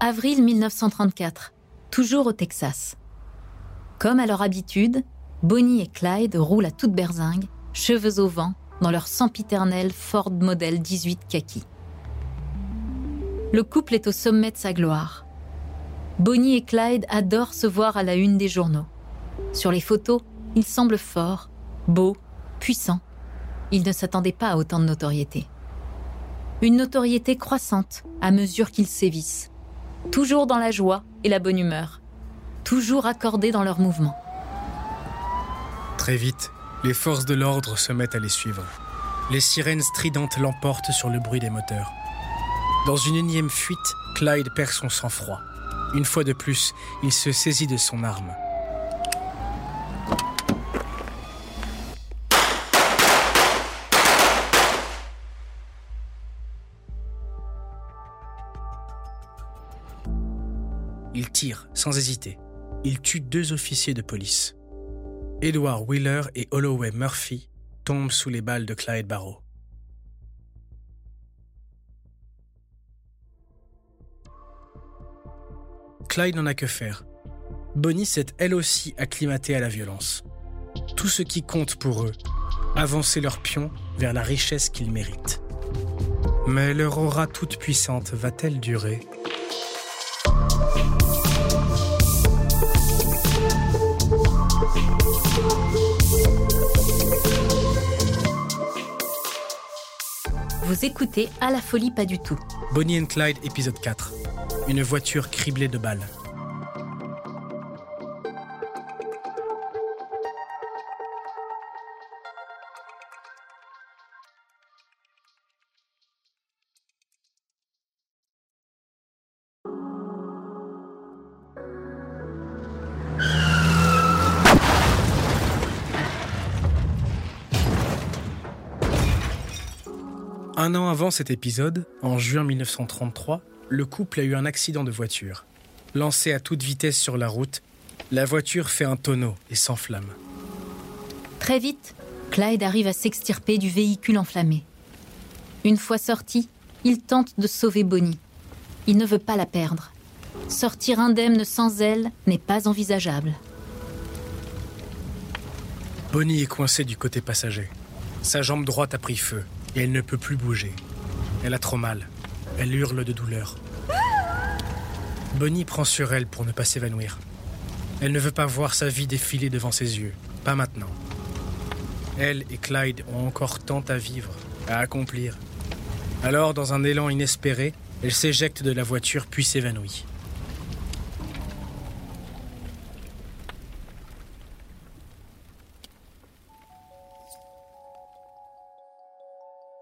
Avril 1934, toujours au Texas. Comme à leur habitude, Bonnie et Clyde roulent à toute berzingue, cheveux au vent, dans leur sempiternel Ford Model 18 kaki. Le couple est au sommet de sa gloire. Bonnie et Clyde adorent se voir à la une des journaux. Sur les photos, ils semblent forts, beaux, puissants. Ils ne s'attendaient pas à autant de notoriété. Une notoriété croissante à mesure qu'ils sévissent. Toujours dans la joie et la bonne humeur. Toujours accordés dans leurs mouvements. Très vite, les forces de l'ordre se mettent à les suivre. Les sirènes stridentes l'emportent sur le bruit des moteurs. Dans une énième fuite, Clyde perd son sang-froid. Une fois de plus, il se saisit de son arme. Il tire, sans hésiter. Il tue deux officiers de police. Edward Wheeler et Holloway Murphy tombent sous les balles de Clyde Barrow. Clyde n'en a que faire. Bonnie s'est elle aussi acclimatée à la violence. Tout ce qui compte pour eux, avancer leurs pions vers la richesse qu'ils méritent. Mais leur aura toute puissante va-t-elle durer? Vous écoutez À la folie pas du tout. Bonnie and Clyde, épisode 4. Une voiture criblée de balles. Un an avant cet épisode, en juin 1933, le couple a eu un accident de voiture. Lancé à toute vitesse sur la route, la voiture fait un tonneau et s'enflamme. Très vite, Clyde arrive à s'extirper du véhicule enflammé. Une fois sorti, il tente de sauver Bonnie. Il ne veut pas la perdre. Sortir indemne sans elle n'est pas envisageable. Bonnie est coincée du côté passager. Sa jambe droite a pris feu et elle ne peut plus bouger. Elle a trop mal. Elle hurle de douleur. Bonnie prend sur elle pour ne pas s'évanouir. Elle ne veut pas voir sa vie défiler devant ses yeux. Pas maintenant. Elle et Clyde ont encore tant à vivre, à accomplir. Alors, dans un élan inespéré, elle s'éjecte de la voiture puis s'évanouit.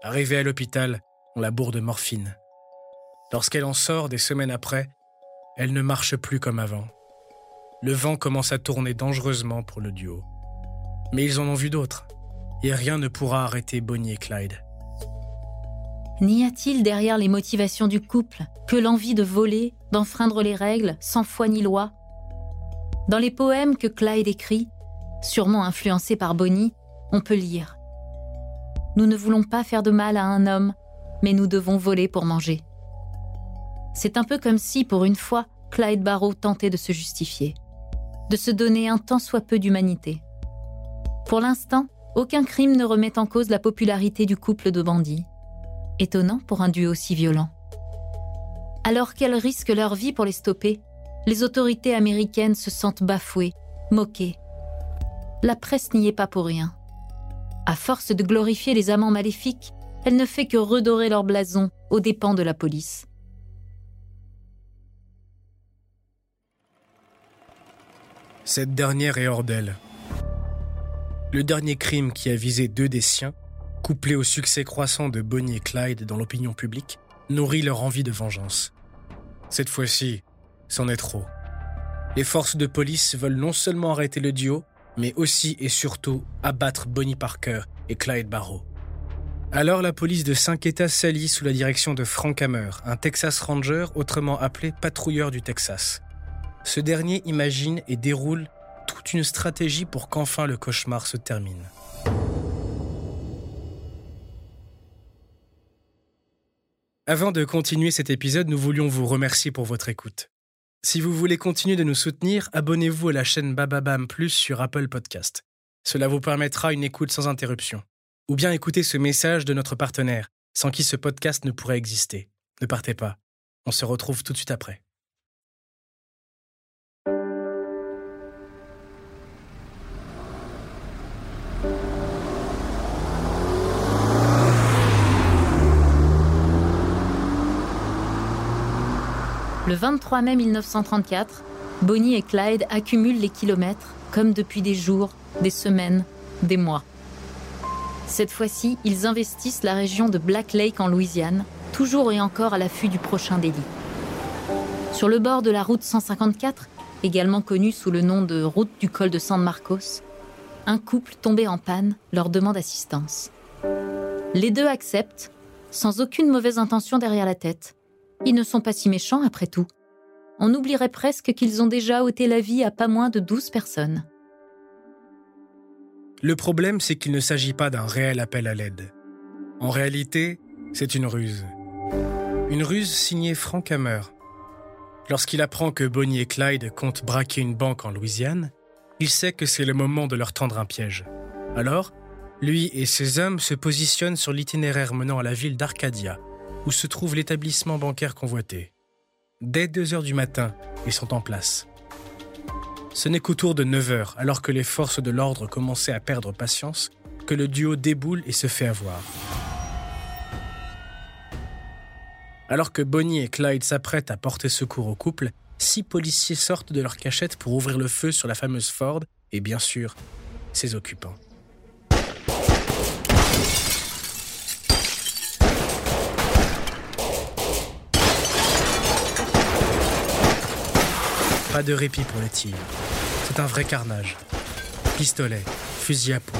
Arrivée à l'hôpital, on la bourre de morphine. Lorsqu'elle en sort des semaines après, elle ne marche plus comme avant. Le vent commence à tourner dangereusement pour le duo. Mais ils en ont vu d'autres, et rien ne pourra arrêter Bonnie et Clyde. N'y a-t-il derrière les motivations du couple que l'envie de voler, d'enfreindre les règles, sans foi ni loi? Dans les poèmes que Clyde écrit, sûrement influencés par Bonnie, on peut lire nous ne voulons pas faire de mal à un homme, mais nous devons voler pour manger. C'est un peu comme si, pour une fois, Clyde Barrow tentait de se justifier, de se donner un tant soit peu d'humanité. Pour l'instant, aucun crime ne remet en cause la popularité du couple de bandits. Étonnant pour un duo si violent. Alors qu'elles risquent leur vie pour les stopper, les autorités américaines se sentent bafouées, moquées. La presse n'y est pas pour rien. À force de glorifier les amants maléfiques, elle ne fait que redorer leur blason aux dépens de la police. Cette dernière est hors d'elle. Le dernier crime qui a visé deux des siens, couplé au succès croissant de Bonnie et Clyde dans l'opinion publique, nourrit leur envie de vengeance. Cette fois-ci, c'en est trop. Les forces de police veulent non seulement arrêter le duo, mais aussi et surtout abattre Bonnie Parker et Clyde Barrow. Alors la police de cinq États s'allie sous la direction de Frank Hammer, un Texas Ranger autrement appelé patrouilleur du Texas. Ce dernier imagine et déroule toute une stratégie pour qu'enfin le cauchemar se termine. Avant de continuer cet épisode, nous voulions vous remercier pour votre écoute. Si vous voulez continuer de nous soutenir, abonnez-vous à la chaîne Bababam Plus sur Apple Podcast. Cela vous permettra une écoute sans interruption. Ou bien écouter ce message de notre partenaire, sans qui ce podcast ne pourrait exister. Ne partez pas. On se retrouve tout de suite après. Le 23 mai 1934, Bonnie et Clyde accumulent les kilomètres comme depuis des jours, des semaines, des mois. Cette fois-ci, ils investissent la région de Black Lake en Louisiane, toujours et encore à l'affût du prochain délit. Sur le bord de la route 154, également connue sous le nom de route du col de San Marcos, un couple tombé en panne leur demande assistance. Les deux acceptent, sans aucune mauvaise intention derrière la tête. Ils ne sont pas si méchants après tout. On oublierait presque qu'ils ont déjà ôté la vie à pas moins de 12 personnes. Le problème, c'est qu'il ne s'agit pas d'un réel appel à l'aide. En réalité, c'est une ruse. Une ruse signée Frank Hammer. Lorsqu'il apprend que Bonnie et Clyde comptent braquer une banque en Louisiane, il sait que c'est le moment de leur tendre un piège. Alors, lui et ses hommes se positionnent sur l'itinéraire menant à la ville d'Arcadia, où se trouve l'établissement bancaire convoité. Dès 2 heures du matin, ils sont en place. Ce n'est qu'au tour de 9 heures, alors que les forces de l'ordre commençaient à perdre patience, que le duo déboule et se fait avoir. Alors que Bonnie et Clyde s'apprêtent à porter secours au couple, six policiers sortent de leur cachette pour ouvrir le feu sur la fameuse Ford et bien sûr ses occupants. Pas de répit pour les tirs. C'est un vrai carnage. Pistolet, fusil à pompe.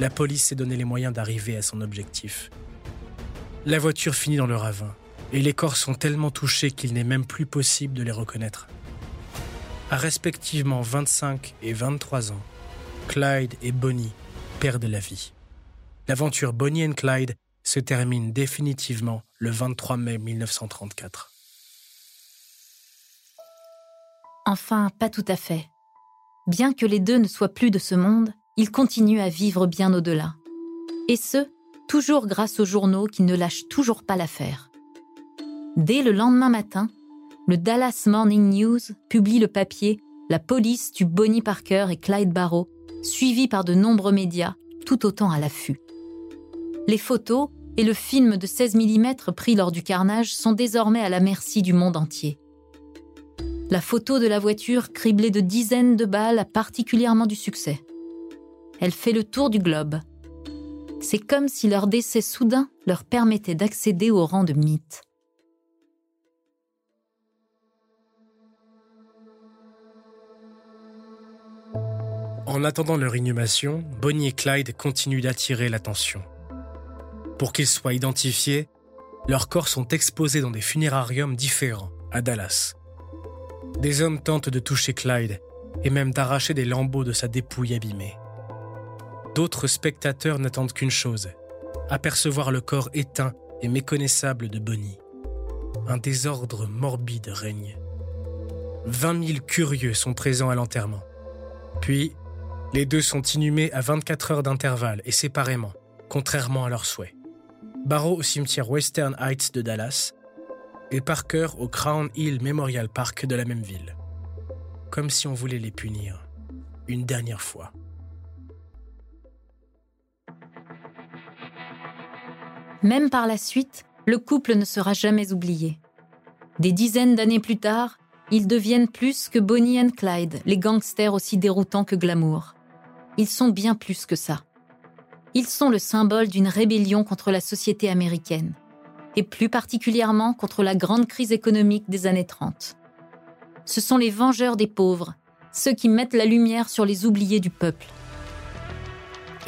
La police s'est donné les moyens d'arriver à son objectif. La voiture finit dans le ravin, et les corps sont tellement touchés qu'il n'est même plus possible de les reconnaître. À respectivement 25 et 23 ans, Clyde et Bonnie perdent la vie. L'aventure Bonnie and Clyde se termine définitivement le 23 mai 1934. Enfin, pas tout à fait. Bien que les deux ne soient plus de ce monde, ils continuent à vivre bien au-delà. Et ce, toujours grâce aux journaux qui ne lâchent toujours pas l'affaire. Dès le lendemain matin, le Dallas Morning News publie le papier La police tue Bonnie Parker et Clyde Barrow, suivi par de nombreux médias, tout autant à l'affût. Les photos et le film de 16 mm pris lors du carnage sont désormais à la merci du monde entier. La photo de la voiture criblée de dizaines de balles a particulièrement du succès. Elle fait le tour du globe. C'est comme si leur décès soudain leur permettait d'accéder au rang de mythe. En attendant leur inhumation, Bonnie et Clyde continuent d'attirer l'attention. Pour qu'ils soient identifiés, leurs corps sont exposés dans des funérariums différents à Dallas. Des hommes tentent de toucher Clyde et même d'arracher des lambeaux de sa dépouille abîmée. D'autres spectateurs n'attendent qu'une chose, apercevoir le corps éteint et méconnaissable de Bonnie. Un désordre morbide règne. 20 000 curieux sont présents à l'enterrement. Puis, Les deux sont inhumés à 24 heures d'intervalle et séparément, contrairement à leurs souhaits. Barrow au cimetière Western Heights de Dallas et Parker au Crown Hill Memorial Park de la même ville. Comme si on voulait les punir, une dernière fois. Même par la suite, le couple ne sera jamais oublié. Des dizaines d'années plus tard, ils deviennent plus que Bonnie and Clyde, les gangsters aussi déroutants que glamour. Ils sont bien plus que ça. Ils sont le symbole d'une rébellion contre la société américaine, et plus particulièrement contre la grande crise économique des années 30. Ce sont les vengeurs des pauvres, ceux qui mettent la lumière sur les oubliés du peuple.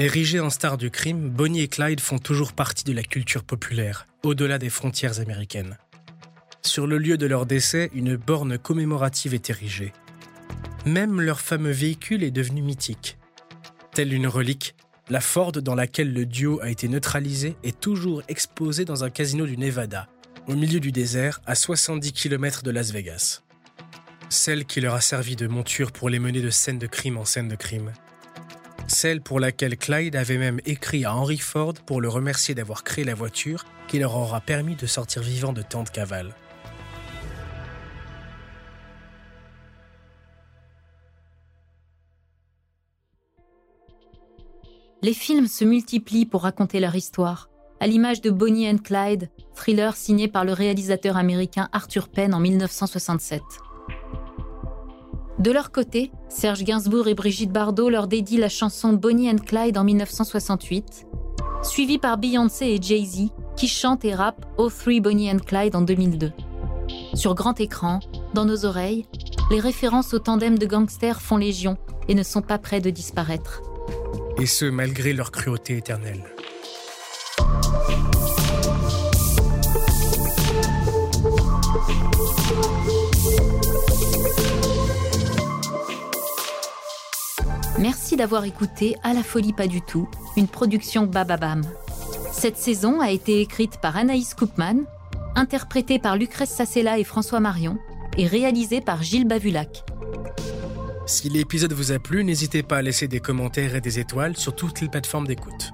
Érigés en stars du crime, Bonnie et Clyde font toujours partie de la culture populaire, au-delà des frontières américaines. Sur le lieu de leur décès, une borne commémorative est érigée. Même leur fameux véhicule est devenu mythique. Telle une relique, la Ford dans laquelle le duo a été neutralisé est toujours exposée dans un casino du Nevada, au milieu du désert, à 70 km de Las Vegas. Celle qui leur a servi de monture pour les mener de scène de crime en scène de crime, celle pour laquelle Clyde avait même écrit à Henry Ford pour le remercier d'avoir créé la voiture qui leur aura permis de sortir vivant de tant de cavales. Les films se multiplient pour raconter leur histoire, à l'image de Bonnie and Clyde, thriller signé par le réalisateur américain Arthur Penn en 1967. De leur côté, Serge Gainsbourg et Brigitte Bardot leur dédient la chanson Bonnie and Clyde en 1968, suivie par Beyoncé et Jay-Z qui chantent et rappent Oh Three Bonnie and Clyde en 2002. Sur grand écran, dans nos oreilles, les références au tandem de gangsters font légion et ne sont pas près de disparaître. Et ce, malgré leur cruauté éternelle. Merci d'avoir écouté À la folie pas du tout, une production Bababam. Cette saison a été écrite par Anaïs Koopman, interprétée par Lucrèce Sassella et François Marion, et réalisée par Gilles Bavulac. Si l'épisode vous a plu, n'hésitez pas à laisser des commentaires et des étoiles sur toutes les plateformes d'écoute.